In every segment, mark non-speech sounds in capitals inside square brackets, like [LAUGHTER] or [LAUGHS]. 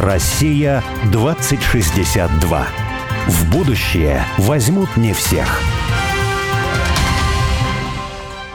Россия 2062. В будущее возьмут не всех.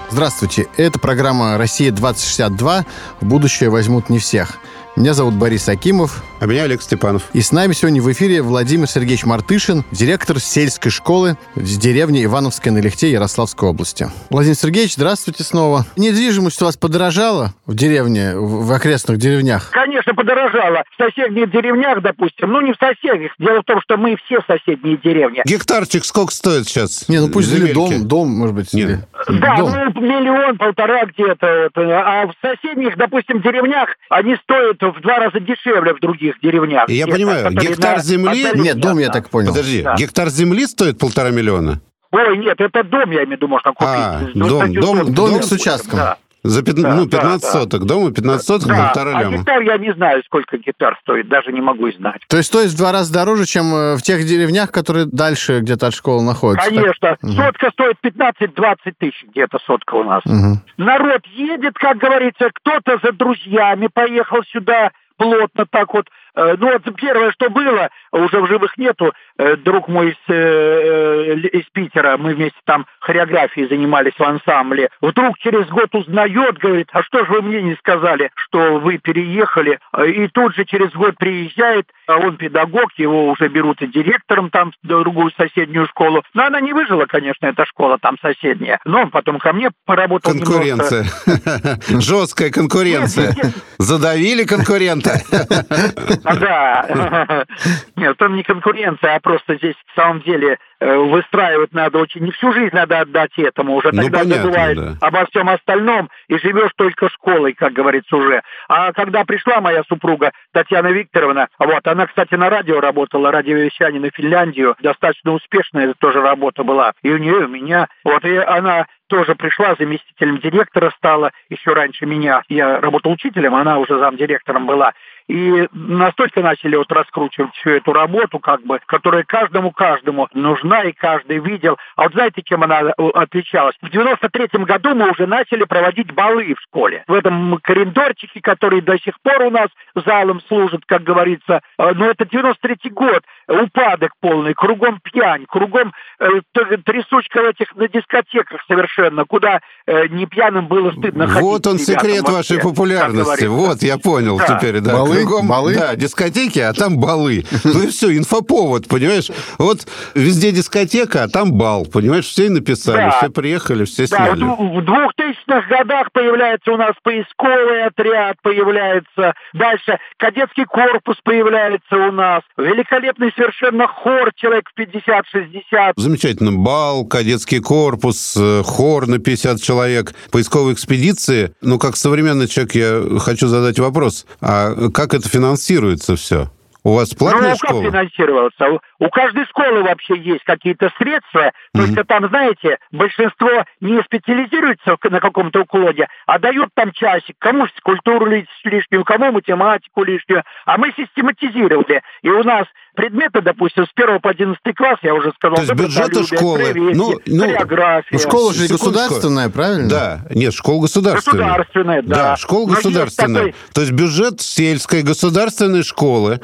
Здравствуйте, это программа «Россия-2062». В будущее возьмут не всех. Меня зовут Борис Акимов. А меня Олег Степанов. И с нами сегодня в эфире Владимир Сергеевич Мартышин, директор сельской школы в деревне Ивановская на Лихте Ярославской области. Владимир Сергеевич, здравствуйте снова. Недвижимость у вас подорожала в деревне, в окрестных деревнях? Конечно, подорожала. В соседних деревнях, допустим, ну не в соседних. Дело в том, что мы все соседние деревни. Гектарчик сколько стоит сейчас? Не, ну пусть или дом, дом, может быть. Нет. Или... Да, дом. ну миллион, полтора где-то. А в соседних, допустим, деревнях они стоят в два раза дешевле в других деревнях. Я понимаю, гектар земли... Нет, дом я так понял. Подожди, да. гектар земли стоит полтора миллиона? Ой, нет, это дом, я имею в виду, можно купить. А, дом, дом, домик с участком. Да. За пят... да, ну, 15 да, соток. Да. Дома 15 соток, да. полтора а ляма. гектар я не знаю, сколько гектар стоит, даже не могу знать. То есть стоит в два раза дороже, чем э, в тех деревнях, которые дальше где-то от школы находятся? Конечно. Так? Сотка угу. стоит 15-20 тысяч где-то сотка у нас. Угу. Народ едет, как говорится, кто-то за друзьями поехал сюда, плотно так вот. Э, ну вот первое, что было, уже в живых нету, э, друг мой из, э, из Питера, мы вместе там хореографией занимались в ансамбле, вдруг через год узнает, говорит, а что же вы мне не сказали, что вы переехали, и тут же через год приезжает, а он педагог, его уже берут и директором там в другую соседнюю школу, но она не выжила, конечно, эта школа там соседняя, но он потом ко мне поработал Конкуренция. [LAUGHS] Жесткая конкуренция. Задавили конкурента. [LAUGHS] Да. [LAUGHS] Нет, там не конкуренция, а просто здесь в самом деле э, выстраивать надо очень... Не всю жизнь надо отдать этому. Уже ну, тогда понятно, забываешь да. обо всем остальном и живешь только школой, как говорится уже. А когда пришла моя супруга Татьяна Викторовна, вот, она, кстати, на радио работала, радиовещание на Финляндию, достаточно успешная тоже работа была. И у нее, и у меня. Вот, и она тоже пришла, заместителем директора стала еще раньше меня. Я работал учителем, она уже замдиректором была. И настолько начали вот раскручивать всю эту работу, как бы, которая каждому-каждому нужна, и каждый видел. А вот знаете, кем она э, отличалась? В 93-м году мы уже начали проводить балы в школе. В этом коридорчике, который до сих пор у нас залом служит, как говорится. Э, но это 93-й год, упадок полный, кругом пьянь, кругом э, трясучка этих на дискотеках совершенно, куда э, не пьяным было стыдно ходить. Вот он секрет вашей популярности. Вот, я понял да. теперь, да. Балы? Кругом, балы? Да, дискотеки, а там балы. Ну и все, инфоповод, понимаешь? Вот везде дискотека, а там бал, понимаешь? Все написали, да. все приехали, все сняли. Да, в 2000-х годах появляется у нас поисковый отряд, появляется. Дальше кадетский корпус появляется у нас. Великолепный совершенно хор, человек в 50-60. Замечательно. Бал, кадетский корпус, э, хор на 50 человек, поисковые экспедиции. Ну, как современный человек, я хочу задать вопрос. А как это финансируется все? У вас платная ну, школа? как финансироваться? У каждой школы вообще есть какие-то средства, mm-hmm. только там, знаете, большинство не специализируется на каком-то уклоне, а дают там часик, кому физкультуру лишнюю, кому математику лишнюю, а мы систематизировали. И у нас предметы, допустим, с 1 по 11 класс, я уже сказал, То есть бюджета школы, ну, ну, хореография. Школа же государственная, правильно? Да, нет, школа государственная. Государственная, да. Да, школа Но государственная. Такой... То есть бюджет сельской государственной школы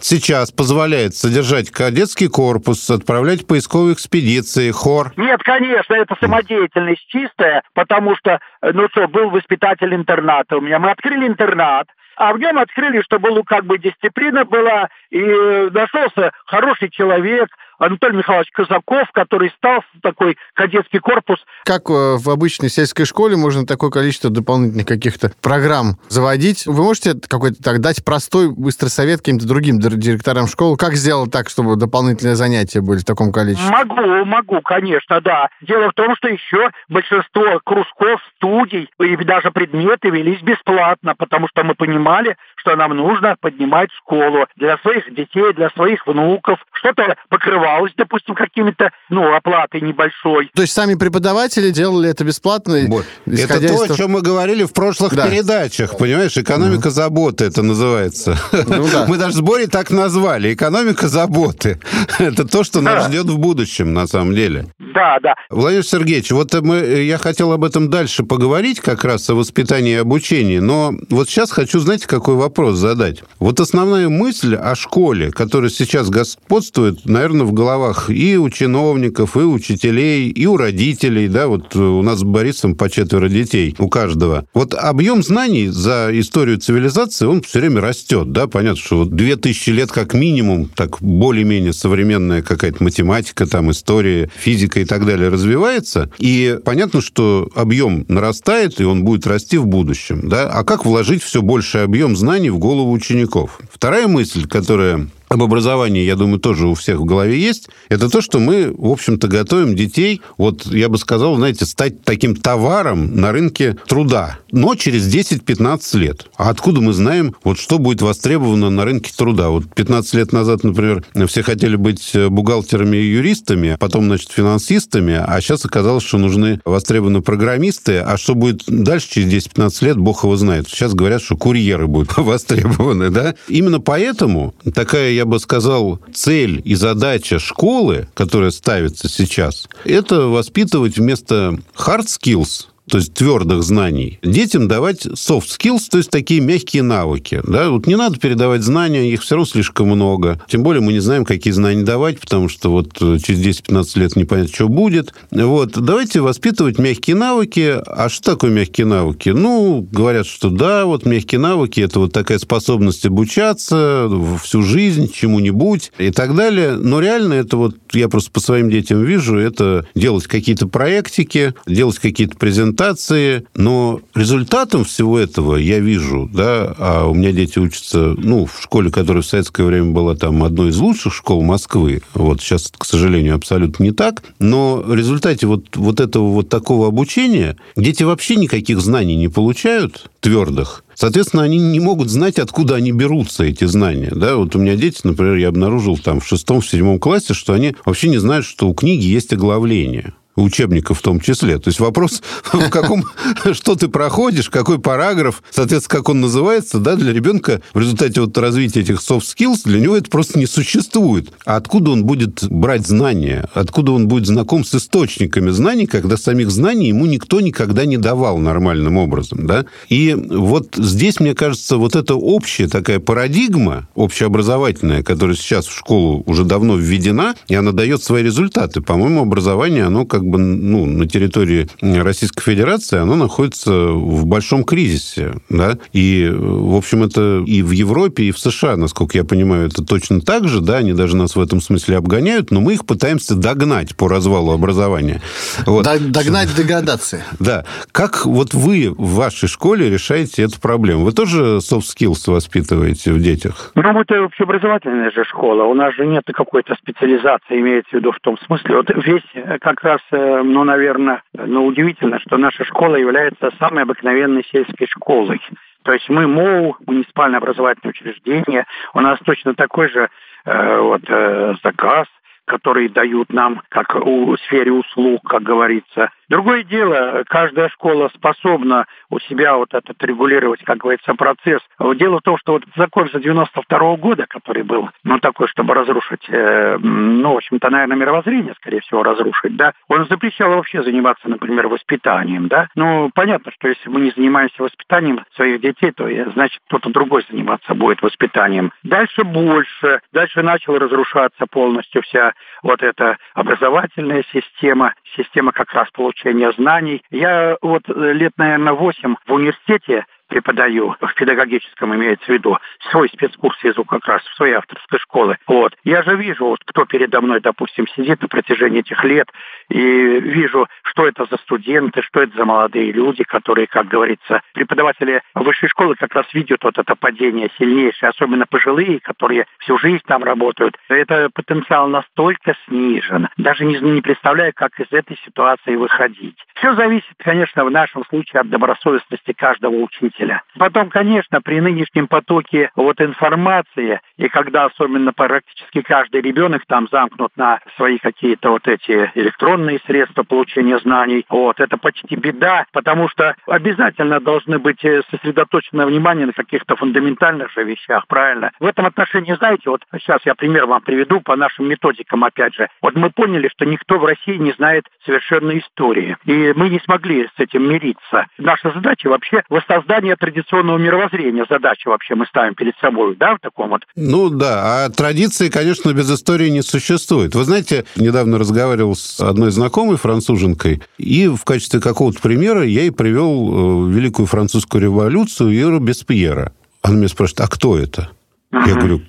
сейчас позволяет содержать кадетский корпус, отправлять поисковые экспедиции, хор? Нет, конечно, это самодеятельность чистая, потому что, ну что, был воспитатель интерната у меня. Мы открыли интернат, а в нем открыли, что была как бы дисциплина была, и нашелся хороший человек, Анатолий Михайлович Казаков, который стал такой кадетский корпус. Как э, в обычной сельской школе можно такое количество дополнительных каких-то программ заводить? Вы можете какой-то так дать простой, быстрый совет каким-то другим директорам школы? Как сделать так, чтобы дополнительные занятия были в таком количестве? Могу, могу, конечно, да. Дело в том, что еще большинство кружков, студий и даже предметы велись бесплатно, потому что мы понимали, что нам нужно поднимать школу для своих детей, для своих внуков, что-то покрывалось, допустим, какими-то, ну, оплатой небольшой. То есть сами преподаватели делали это бесплатно? Вот. Это то, о чем мы говорили в прошлых да. передачах, понимаешь? Экономика угу. заботы это называется. Ну, да. [LAUGHS] Мы даже сборе так назвали. Экономика заботы. [LAUGHS] Это то, что да. нас ждет в будущем, на самом деле. Да, да. Владимир Сергеевич, вот мы, я хотел об этом дальше поговорить, как раз о воспитании и обучении, но вот сейчас хочу, знаете, какой вопрос задать. Вот основная мысль о школе, которая сейчас господствует, наверное, в головах и у чиновников, и у учителей, и у родителей, да, вот у нас с Борисом по четверо детей, у каждого. Вот объем знаний за историю цивилизации, он все время растет, да, понятно, что вот две тысячи лет как минимум, так более-менее современная какая-то математика, там, история, физика и так далее развивается, и понятно, что объем нарастает, и он будет расти в будущем, да, а как вложить все больший объем знаний в голову учеников? Вторая мысль, которая об образовании, я думаю, тоже у всех в голове есть, это то, что мы, в общем-то, готовим детей, вот я бы сказал, знаете, стать таким товаром на рынке труда, но через 10-15 лет. А откуда мы знаем, вот что будет востребовано на рынке труда? Вот 15 лет назад, например, все хотели быть бухгалтерами и юристами, потом, значит, финансистами, а сейчас оказалось, что нужны востребованные программисты, а что будет дальше через 10-15 лет, бог его знает. Сейчас говорят, что курьеры будут [LAUGHS] востребованы, да? Именно поэтому такая я бы сказал, цель и задача школы, которая ставится сейчас, это воспитывать вместо hard skills то есть твердых знаний, детям давать soft skills, то есть такие мягкие навыки. Да? Вот не надо передавать знания, их все равно слишком много. Тем более мы не знаем, какие знания давать, потому что вот э, через 10-15 лет непонятно, что будет. Вот. Давайте воспитывать мягкие навыки. А что такое мягкие навыки? Ну, говорят, что да, вот мягкие навыки – это вот такая способность обучаться всю жизнь чему-нибудь и так далее. Но реально это вот, я просто по своим детям вижу, это делать какие-то проектики, делать какие-то презентации, презентации, но результатом всего этого я вижу, да, а у меня дети учатся, ну, в школе, которая в советское время была там одной из лучших школ Москвы, вот сейчас, к сожалению, абсолютно не так, но в результате вот, вот этого вот такого обучения дети вообще никаких знаний не получают твердых, Соответственно, они не могут знать, откуда они берутся, эти знания. Да? Вот у меня дети, например, я обнаружил там в шестом, в седьмом классе, что они вообще не знают, что у книги есть оглавление учебников в том числе. То есть вопрос, [LAUGHS] в каком, что ты проходишь, какой параграф, соответственно, как он называется, да, для ребенка в результате вот развития этих soft skills, для него это просто не существует. А откуда он будет брать знания? Откуда он будет знаком с источниками знаний, когда самих знаний ему никто никогда не давал нормальным образом, да? И вот здесь, мне кажется, вот эта общая такая парадигма, общеобразовательная, которая сейчас в школу уже давно введена, и она дает свои результаты. По-моему, образование, оно как бы ну, на территории Российской Федерации, оно находится в большом кризисе. Да? И, в общем, это и в Европе, и в США, насколько я понимаю, это точно так же. Да? Они даже нас в этом смысле обгоняют, но мы их пытаемся догнать по развалу образования. Вот. Догнать деградации. [LAUGHS] Да. Как вот вы в вашей школе решаете эту проблему? Вы тоже soft skills воспитываете в детях? Ну, это общеобразовательная же школа. У нас же нет какой-то специализации, имеется в виду в том смысле. Вот весь как раз ну, наверное, ну, удивительно, что наша школа является самой обыкновенной сельской школой. То есть мы МОУ, муниципальное образовательное учреждение, у нас точно такой же э, вот, э, заказ, который дают нам, как в сфере услуг, как говорится. Другое дело, каждая школа способна у себя вот этот регулировать, как говорится, процесс. Дело в том, что вот закон за 92 -го года, который был, ну, такой, чтобы разрушить, э, ну, в общем-то, наверное, мировоззрение, скорее всего, разрушить, да, он запрещал вообще заниматься, например, воспитанием, да. Ну, понятно, что если мы не занимаемся воспитанием своих детей, то, значит, кто-то другой заниматься будет воспитанием. Дальше больше, дальше начала разрушаться полностью вся вот эта образовательная система, система как раз получения знаний. Я вот э, лет, наверное, восемь в университете преподаю, в педагогическом имеется в виду, свой спецкурс язык как раз в своей авторской школе. Вот. Я же вижу, вот, кто передо мной, допустим, сидит на протяжении этих лет, и вижу, что это за студенты, что это за молодые люди, которые, как говорится, преподаватели высшей школы как раз видят вот это падение сильнейшее, особенно пожилые, которые всю жизнь там работают. Это потенциал настолько снижен, даже не, не представляю, как из этой ситуации выходить. Все зависит, конечно, в нашем случае от добросовестности каждого учителя носителя. Потом, конечно, при нынешнем потоке вот информации, и когда особенно практически каждый ребенок там замкнут на свои какие-то вот эти электронные средства получения знаний, вот, это почти беда, потому что обязательно должны быть э, сосредоточено внимание на каких-то фундаментальных же вещах, правильно? В этом отношении, знаете, вот сейчас я пример вам приведу по нашим методикам, опять же. Вот мы поняли, что никто в России не знает совершенно истории, и мы не смогли с этим мириться. Наша задача вообще воссоздание традиционного мировоззрения, задача вообще мы ставим перед собой, да, в таком вот. Ну да, а традиции, конечно, без истории не существует. Вы знаете, недавно разговаривал с одной знакомой француженкой, и в качестве какого-то примера я ей привел э, Великую Французскую революцию и Робеспьера. Она меня спрашивает, а кто это? Я говорю,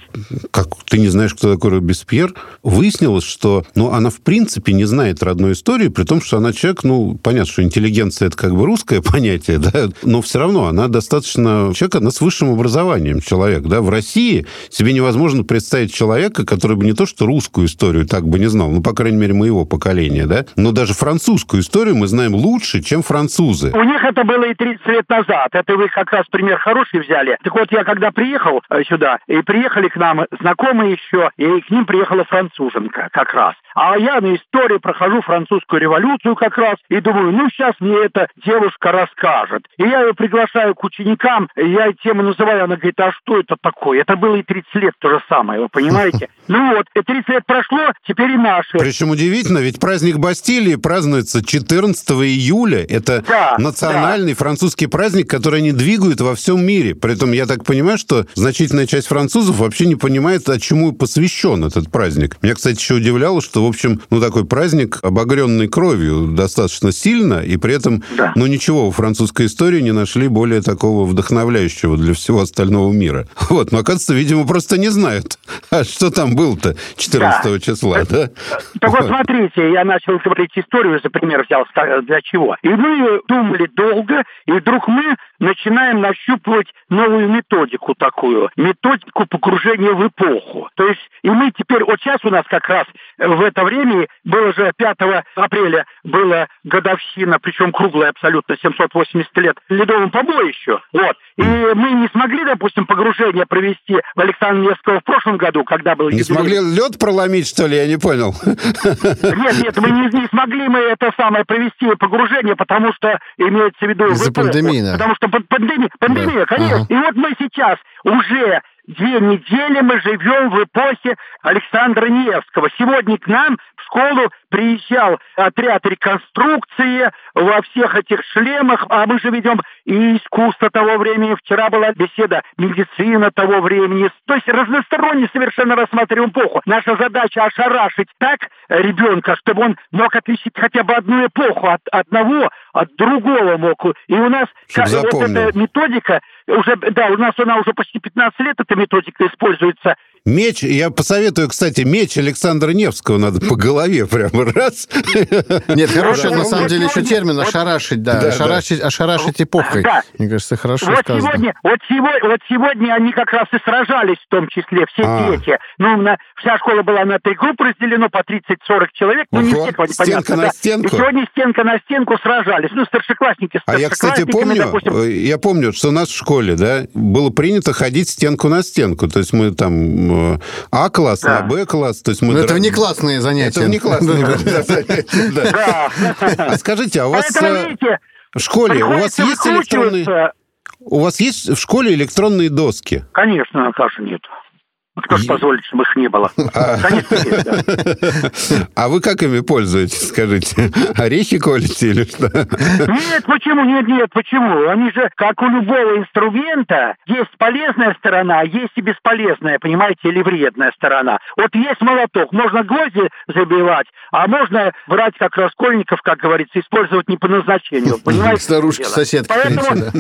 как ты не знаешь, кто такой Робеспьер? Выяснилось, что ну, она в принципе не знает родной истории, при том, что она человек, ну, понятно, что интеллигенция это как бы русское [LAUGHS] понятие, да, но все равно она достаточно человек, она с высшим образованием человек, да. В России себе невозможно представить человека, который бы не то что русскую историю так бы не знал, ну, по крайней мере, моего поколения, да, но даже французскую историю мы знаем лучше, чем французы. У них это было и 30 лет назад. Это вы как раз пример хороший взяли. Так вот, я когда приехал э, сюда, и приехали к нам знакомые еще, и к ним приехала француженка как раз. А я на истории прохожу французскую революцию как раз и думаю, ну сейчас мне эта девушка расскажет. И я ее приглашаю к ученикам, я тему называю, она говорит, а что это такое? Это было и 30 лет то же самое, вы понимаете? [LAUGHS] Ну вот, и 30 лет прошло, теперь и наши. Причем удивительно, ведь праздник Бастилии празднуется 14 июля. Это да, национальный да. французский праздник, который они двигают во всем мире. Поэтому я так понимаю, что значительная часть французов вообще не понимает, а чему посвящен этот праздник. Меня, кстати, еще удивляло, что общем, ну, такой праздник, обогренный кровью достаточно сильно, и при этом, да. ну, ничего в французской истории не нашли более такого вдохновляющего для всего остального мира. [LAUGHS] Вот, но, оказывается, видимо, просто не знают, [LAUGHS] а что там было-то 14 да. числа, да? Так вот, [LAUGHS] смотрите, я начал говорить историю, за пример взял, для чего. И мы думали долго, и вдруг мы начинаем нащупывать новую методику такую, методику погружения в эпоху. То есть, и мы теперь, вот сейчас у нас как раз в это время, было же 5 апреля, была годовщина, причем круглая абсолютно, 780 лет, ледовому побоищу. Вот. И мы не смогли, допустим, погружение провести в Александра Невского в прошлом году, когда был... Не смогли лед проломить, что ли? Я не понял. Нет, нет, мы не, не смогли мы это самое провести погружение, потому что имеется в виду... Из-за пандемии, да. Потому что пандемия, пандемия, да. конечно. Ага. И вот мы сейчас уже две недели мы живем в эпохе Александра Невского. Сегодня к нам в школу приезжал отряд реконструкции во всех этих шлемах, а мы же ведем и искусство того времени. Вчера была беседа медицина того времени. То есть разносторонне совершенно рассматриваем эпоху. Наша задача ошарашить так ребенка, чтобы он мог отличить хотя бы одну эпоху от одного, от другого мог. И у нас как, вот эта методика уже, да, у нас она уже почти 15 лет, эта методика используется. Меч, я посоветую, кстати, меч Александра Невского надо по голове прямо раз. Нет, хороший, на самом деле, еще термин ошарашить, да, ошарашить, ошарашить эпохой. Мне кажется, хорошо вот сказано. Сегодня, вот, сегодня, вот сегодня они как раз и сражались, в том числе, все а. дети. Ну, на, вся школа была на три группы разделена по 30-40 человек. Ну, не стенка понятно. на стенку. И сегодня стенка на стенку сражались. Ну, старшеклассники А я, кстати, помню, допустим... Э, я помню, что у нас в школе, да, было принято ходить стенку на стенку. То есть мы там А-класс да. на Б-класс. То есть мы... Но это внеклассные занятия. Это внеклассные [LAUGHS] занятия, А скажите, а у вас э, в школе, у вас есть электронные... У вас есть в школе электронные доски? Конечно, Наташа, нет. Кто ж позволит, чтобы их не было? А... Конечно, есть, да. А вы как ими пользуетесь, скажите? Орехи колите или что? Нет, почему? Нет, нет, почему? Они же, как у любого инструмента, есть полезная сторона, есть и бесполезная, понимаете, или вредная сторона. Вот есть молоток, можно гвозди забивать, а можно брать, как Раскольников, как говорится, использовать не по назначению, понимаете? Старушки-соседки. Поэтому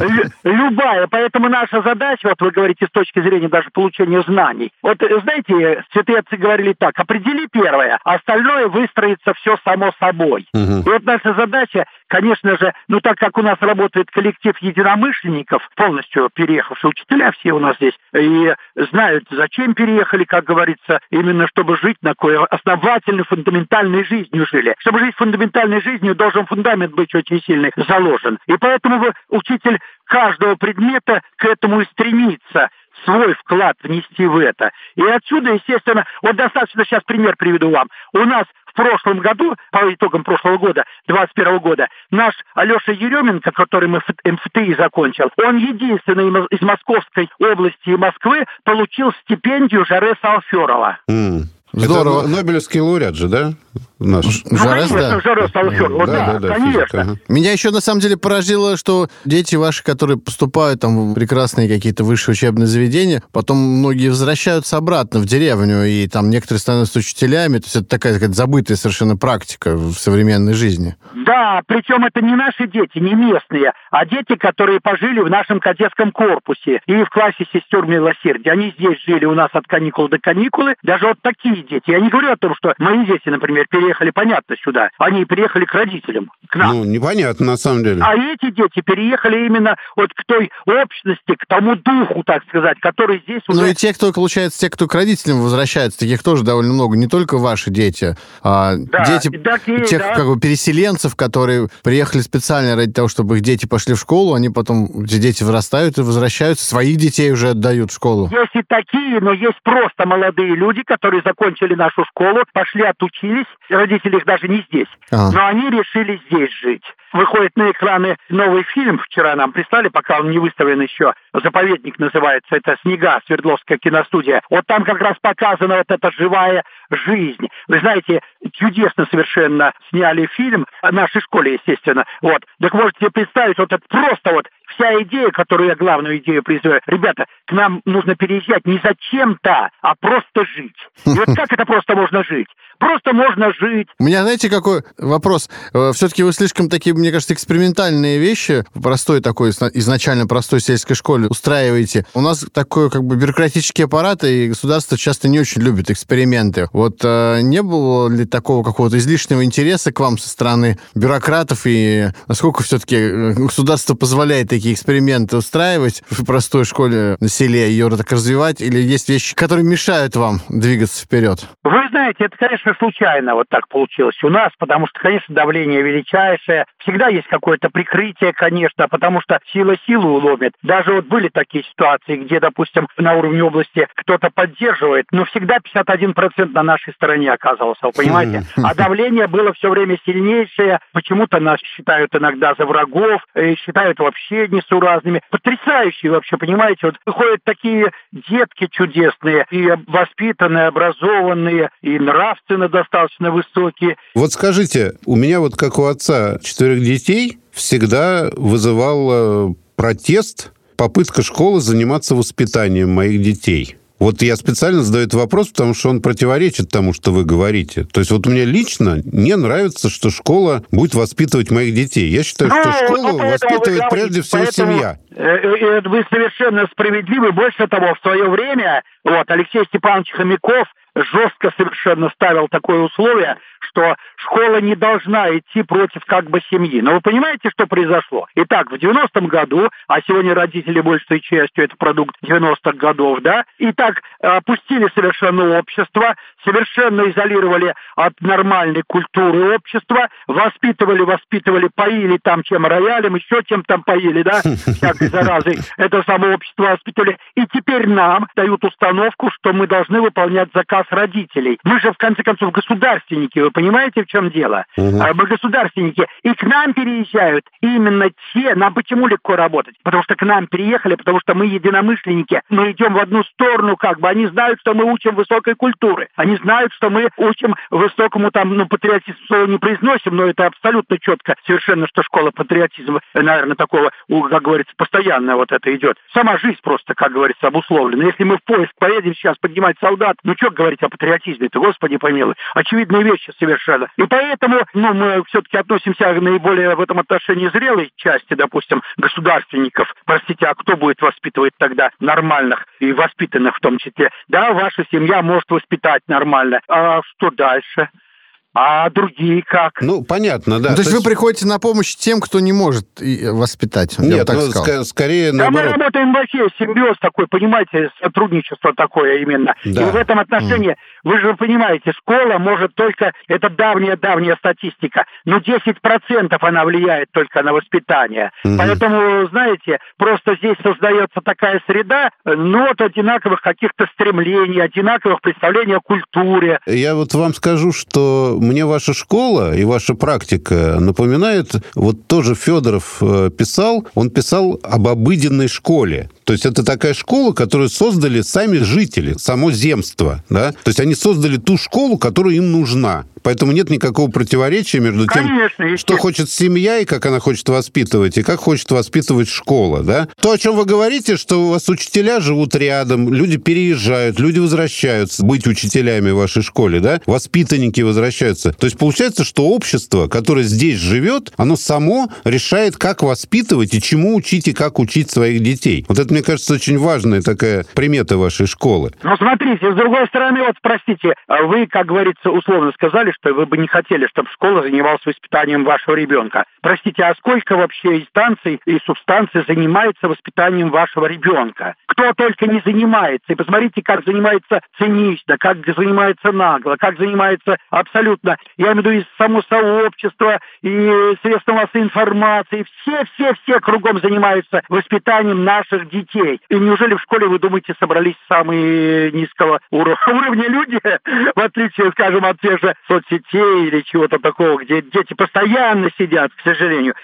любая, поэтому наша задача, вот вы говорите, с точки зрения даже получения знаний, вот знаете, святые отцы говорили так, определи первое, а остальное выстроится все само собой. Угу. И вот наша задача, конечно же, ну так как у нас работает коллектив единомышленников, полностью переехавшие учителя все у нас здесь, и знают, зачем переехали, как говорится, именно чтобы жить на кое основательной, фундаментальной жизнью жили. Чтобы жить фундаментальной жизнью, должен фундамент быть очень сильный заложен. И поэтому учитель каждого предмета к этому и стремится свой вклад внести в это. И отсюда, естественно, вот достаточно сейчас пример приведу вам. У нас в прошлом году, по итогам прошлого года, 21 года, наш Алеша Еременко, который МФТИ закончил, он единственный из Московской области и Москвы получил стипендию Жаре Салферова. Mm. Здорово. Это Нобелевский лауреат же, да? Наш. Ну, Жарес, да. Жарес Алфер. да, да, да, конечно. Физика, ага. Меня еще, на самом деле, поразило, что дети ваши, которые поступают там в прекрасные какие-то высшие учебные заведения, потом многие возвращаются обратно в деревню, и там некоторые становятся учителями. То есть это такая, сказать, забытая совершенно практика в современной жизни. Да, причем это не наши дети, не местные, а дети, которые пожили в нашем кадетском корпусе и в классе сестер милосердия. Они здесь жили у нас от каникул до каникулы. Даже вот такие дети. Я не говорю о том, что мои дети, например, переехали, понятно, сюда. Они переехали к родителям, к нам. Ну, непонятно, на самом деле. А эти дети переехали именно вот к той общности, к тому духу, так сказать, который здесь уже... Ну и те, кто, получается, те, кто к родителям возвращается, таких тоже довольно много. Не только ваши дети, а да, дети такие, тех да. как бы переселенцев, которые приехали специально ради того, чтобы их дети пошли в школу, они потом, эти дети вырастают и возвращаются, своих детей уже отдают в школу. Есть и такие, но есть просто молодые люди, которые закончили нашу школу, пошли, отучились, родители их даже не здесь, а. но они решили здесь жить. Выходит на экраны новый фильм, вчера нам прислали, пока он не выставлен еще, «Заповедник» называется, это «Снега», Свердловская киностудия. Вот там как раз показана вот эта живая жизнь. Вы знаете, чудесно совершенно сняли фильм, о нашей школе, естественно. Вот. Так можете себе представить, вот это просто вот вся идея, которую я главную идею призываю, ребята, к нам нужно переезжать не зачем-то, а просто жить. И вот как это просто можно жить? Просто можно жить. У меня, знаете, какой вопрос? Э, Все-таки вы слишком такие, мне кажется, экспериментальные вещи в простой такой, изначально простой сельской школе устраиваете. У нас такой как бы бюрократический аппарат, и государство часто не очень любит эксперименты. Вот э, не было ли такого какого-то излишнего интереса к вам со стороны бюрократов, и насколько все-таки э, государство позволяет такие эксперименты устраивать в простой школе на селе, ее так развивать, или есть вещи, которые мешают вам двигаться вперед? Вы знаете, это, конечно, случайно вот так получилось у нас, потому что, конечно, давление величайшее. Всегда есть какое-то прикрытие, конечно, потому что сила силу уломит. Даже вот были такие ситуации, где, допустим, на уровне области кто-то поддерживает, но всегда 51% на нашей стороне оказывался, вы понимаете? А давление было все время сильнейшее. Почему-то нас считают иногда за врагов, считают вообще несуразными. Потрясающие вообще, понимаете? Вот выходят такие детки чудесные, и воспитанные, образованные, и нравственно достаточно высокие. Вот скажите, у меня вот как у отца четырех детей всегда вызывал протест попытка школы заниматься воспитанием моих детей. Вот я специально задаю этот вопрос, потому что он противоречит тому, что вы говорите. То есть вот мне лично не нравится, что школа будет воспитывать моих детей. Я считаю, ну, что школу вот воспитывает прежде всего поэтому, семья. Э, э, вы совершенно справедливы. Больше того, в свое время вот, Алексей Степанович Хомяков жестко совершенно ставил такое условие, что школа не должна идти против как бы семьи. Но вы понимаете, что произошло? Итак, в 90-м году, а сегодня родители большей частью это продукт 90-х годов, да, и так опустили совершенно общество, совершенно изолировали от нормальной культуры общества, воспитывали, воспитывали, поили там чем роялем, еще чем там поили, да, [LAUGHS] всякой заразой. Это само общество воспитывали. И теперь нам дают установку, что мы должны выполнять заказ родителей. Мы же, в конце концов, государственники, вы понимаете, в чем дело? Угу. Мы государственники. И к нам переезжают именно те, нам почему легко работать? Потому что к нам переехали, потому что мы единомышленники. Мы идем в одну сторону, как бы. Они знают, что мы учим высокой культуры. Они знают, что мы учим высокому там, ну, патриотизм слово не произносим, но это абсолютно четко совершенно, что школа патриотизма, наверное, такого, как говорится, постоянно вот это идет. Сама жизнь просто, как говорится, обусловлена. Если мы в поиск поедем сейчас поднимать солдат, ну, что говорить, говорить о патриотизме-то, господи помилуй. Очевидные вещи совершенно. И поэтому, ну, мы все-таки относимся наиболее в этом отношении зрелой части, допустим, государственников. Простите, а кто будет воспитывать тогда нормальных и воспитанных в том числе? Да, ваша семья может воспитать нормально. А что дальше? А другие как? Ну, понятно, да. Ну, то, есть вы приходите на помощь тем, кто не может воспитать? Нет, так ну, ск- скорее да наоборот. мы работаем вообще, симбиоз такой, понимаете, сотрудничество такое именно. Да. И в этом отношении, mm. вы же понимаете, школа может только, это давняя-давняя статистика, но 10% она влияет только на воспитание. Mm-hmm. Поэтому, знаете, просто здесь создается такая среда, ну, от одинаковых каких-то стремлений, одинаковых представлений о культуре. Я вот вам скажу, что мне ваша школа и ваша практика напоминает, вот тоже Федоров э, писал, он писал об обыденной школе. То есть это такая школа, которую создали сами жители, само земство. Да? То есть они создали ту школу, которая им нужна. Поэтому нет никакого противоречия между тем, Конечно, что хочет семья и как она хочет воспитывать, и как хочет воспитывать школа. Да? То, о чем вы говорите, что у вас учителя живут рядом, люди переезжают, люди возвращаются быть учителями в вашей школе, да? воспитанники возвращаются. То есть получается, что общество, которое здесь живет, оно само решает, как воспитывать и чему учить и как учить своих детей. Вот это, мне кажется, очень важная такая примета вашей школы. Ну, смотрите, с другой стороны, вот, простите, вы, как говорится, условно сказали, что вы бы не хотели, чтобы школа занималась воспитанием вашего ребенка. Простите, а сколько вообще инстанций и субстанций занимается воспитанием вашего ребенка? Кто только не занимается. И посмотрите, как занимается цинично, как занимается нагло, как занимается абсолютно, я имею в виду и само сообщество, и средства массовой информации. Все-все-все кругом занимаются воспитанием наших детей. И неужели в школе, вы думаете, собрались самые низкого уровня люди, в отличие, скажем, от тех же соцсетей или чего-то такого, где дети постоянно сидят, к сожалению.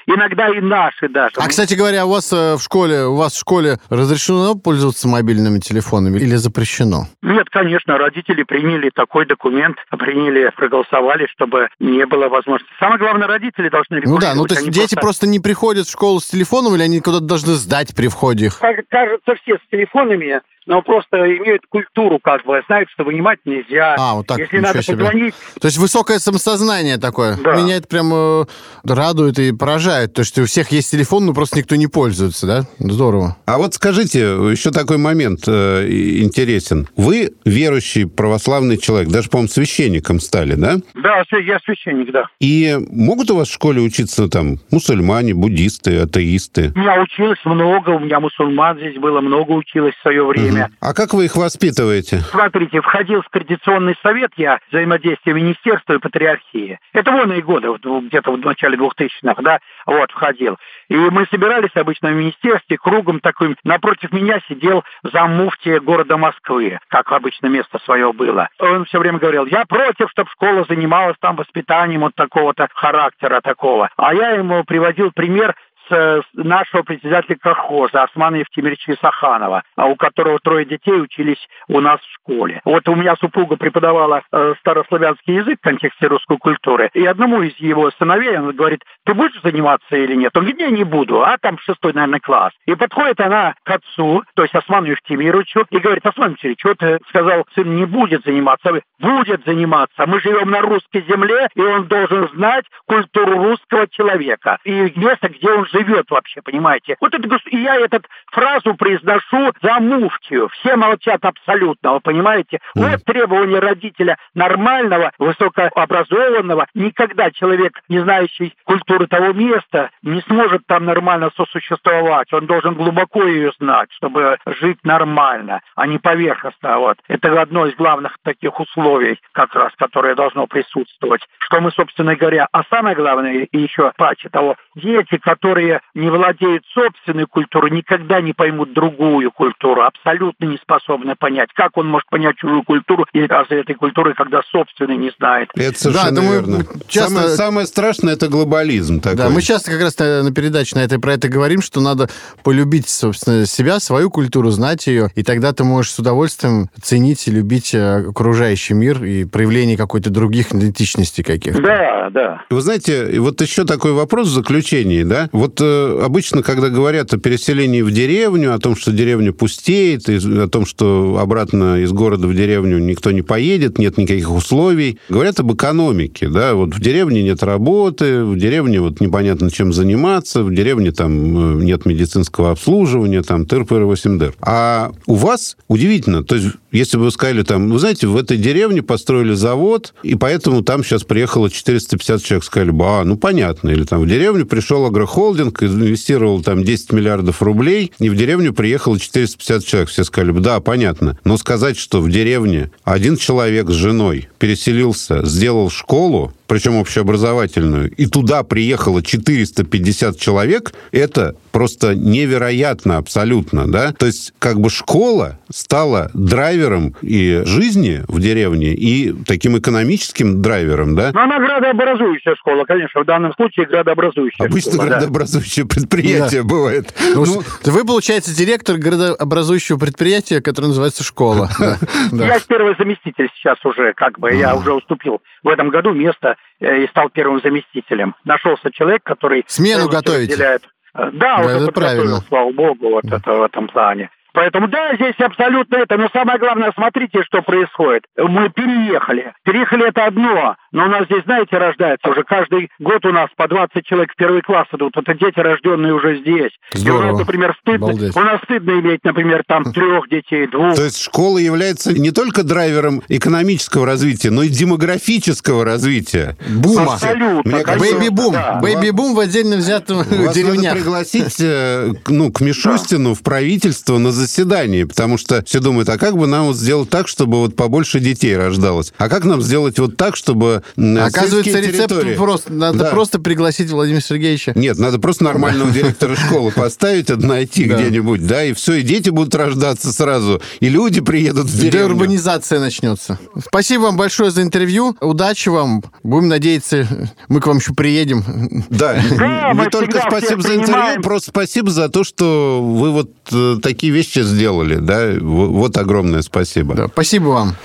Иногда и наши даже. А, кстати говоря, у вас э, в школе, у вас в школе разрешено пользоваться мобильными телефонами или запрещено? Нет, конечно, родители приняли такой документ, приняли, проголосовали, чтобы не было возможности. Самое главное, родители должны Ну да, ну то есть дети просто... просто не приходят в школу с телефоном, или они куда-то должны сдать при входе их? Кажется, все с телефонами, но просто имеют культуру, как бы, знают, что вынимать нельзя. А, вот так, Если надо себе. позвонить... То есть высокое самосознание такое. Да. Меня это прям э, радует и поражает. То, что у всех есть телефон, но просто никто не пользуется, да? Здорово. А вот скажите, еще такой момент э, интересен. Вы верующий православный человек, даже, по-моему, священником стали, да? Да, я священник, да. И могут у вас в школе учиться там мусульмане, буддисты, атеисты? У меня училось много, у меня мусульман здесь было много училось в свое время время. А как вы их воспитываете? Смотрите, входил в Традиционный совет я взаимодействия министерства и патриархии. Это вон и годы, где-то в начале 2000-х, да, вот, входил. И мы собирались обычно в министерстве, кругом таким. Напротив меня сидел заммуфтия города Москвы, как обычно место свое было. Он все время говорил, я против, чтобы школа занималась там воспитанием вот такого-то характера такого. А я ему приводил пример с нашего председателя колхоза Османа Евтимировича Саханова, а у которого трое детей учились у нас в школе. Вот у меня супруга преподавала э, старославянский язык в контексте русской культуры, и одному из его сыновей он говорит, ты будешь заниматься или нет? Он говорит, я не буду, а там шестой, наверное, класс. И подходит она к отцу, то есть Осману Евтимировичу, и говорит, Осман Евтимирович, что ты сказал, сын не будет заниматься? Будет заниматься. Мы живем на русской земле, и он должен знать культуру русского человека и место, где он живет вообще, понимаете? Вот это, и я эту фразу произношу за муфтию. Все молчат абсолютно, вы понимаете? Вот требование родителя нормального, высокообразованного. Никогда человек, не знающий культуры того места, не сможет там нормально сосуществовать. Он должен глубоко ее знать, чтобы жить нормально, а не поверхностно. Вот. Это одно из главных таких условий, как раз, которое должно присутствовать. Что мы, собственно говоря, а самое главное, и еще паче того, дети, которые не владеют собственной культурой, никогда не поймут другую культуру, абсолютно не способны понять. Как он может понять чужую культуру и разве этой культуры, когда собственной не знает? Это совершенно да, верно. Часто... Самое, самое страшное – это глобализм такой. Да, мы часто как раз на, на передаче на этой, про это говорим, что надо полюбить, собственно, себя, свою культуру, знать ее, и тогда ты можешь с удовольствием ценить и любить э, окружающий мир и проявление какой-то других идентичностей каких-то. Да, да. Вы знаете, вот еще такой вопрос заключается исключении, да? Вот э, обычно, когда говорят о переселении в деревню, о том, что деревня пустеет, и о том, что обратно из города в деревню никто не поедет, нет никаких условий, говорят об экономике, да? Вот в деревне нет работы, в деревне вот непонятно чем заниматься, в деревне там э, нет медицинского обслуживания, там тыр-пыр 8 дыр. А у вас удивительно, то есть если бы вы сказали там, вы знаете, в этой деревне построили завод, и поэтому там сейчас приехало 450 человек, сказали бы, а, ну понятно. Или там в деревню пришел агрохолдинг, инвестировал там 10 миллиардов рублей, и в деревню приехало 450 человек. Все сказали бы, да, понятно. Но сказать, что в деревне один человек с женой переселился, сделал школу, причем общеобразовательную, и туда приехало 450 человек, это просто невероятно абсолютно, да? То есть как бы школа стала драйвером и жизни в деревне, и таким экономическим драйвером, да? Но она градообразующая школа, конечно, в данном случае градообразующая Обычно школа, да. градообразующее предприятие Да. бывает. Ну, Ну, Вы, получается, директор городообразующего предприятия, которое называется школа. Да, [LAUGHS] да. Я первый заместитель сейчас уже, как бы, я уже уступил в этом году место э, и стал первым заместителем. Нашелся человек, который... Смену полностью готовите? разделяет. Э, Да, Да, уже это правильно. слава богу, вот это в этом плане. Поэтому, да, здесь абсолютно это. Но самое главное, смотрите, что происходит. Мы переехали. Переехали это одно. Но у нас здесь, знаете, рождается уже каждый год у нас по 20 человек в первый класс идут. Это дети, рожденные уже здесь. И у Здорово. нас, например, стыдно. Обалдеть. У нас стыдно иметь, например, там трех детей, двух. То есть школа является не только драйвером экономического развития, но и демографического развития. Бума. Абсолютно. Кажется, Бэйби-бум. да. Бэйби-бум в отдельно взятом Вас надо деревнях. пригласить э, к- ну, к Мишустину в правительство на заседание, потому что все думают, а как бы нам вот сделать так, чтобы вот побольше детей рождалось? А как нам сделать вот так, чтобы Оказывается, рецепт территории- просто. Надо Да. просто пригласить Владимира Сергеевича. Нет, надо просто нормального директора школы поставить, найти где-нибудь, да, и все, и дети будут рождаться сразу, и люди приедут в деревню. Деурбанизация начнется. Спасибо вам большое за интервью. Удачи вам. Будем надеяться, мы к вам еще приедем. Да, [LAUGHS] Да, не мы только спасибо за интервью, просто спасибо за то, что вы вот э, такие вещи сделали, да, вот огромное спасибо. Спасибо вам.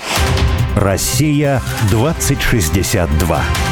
Россия 2062.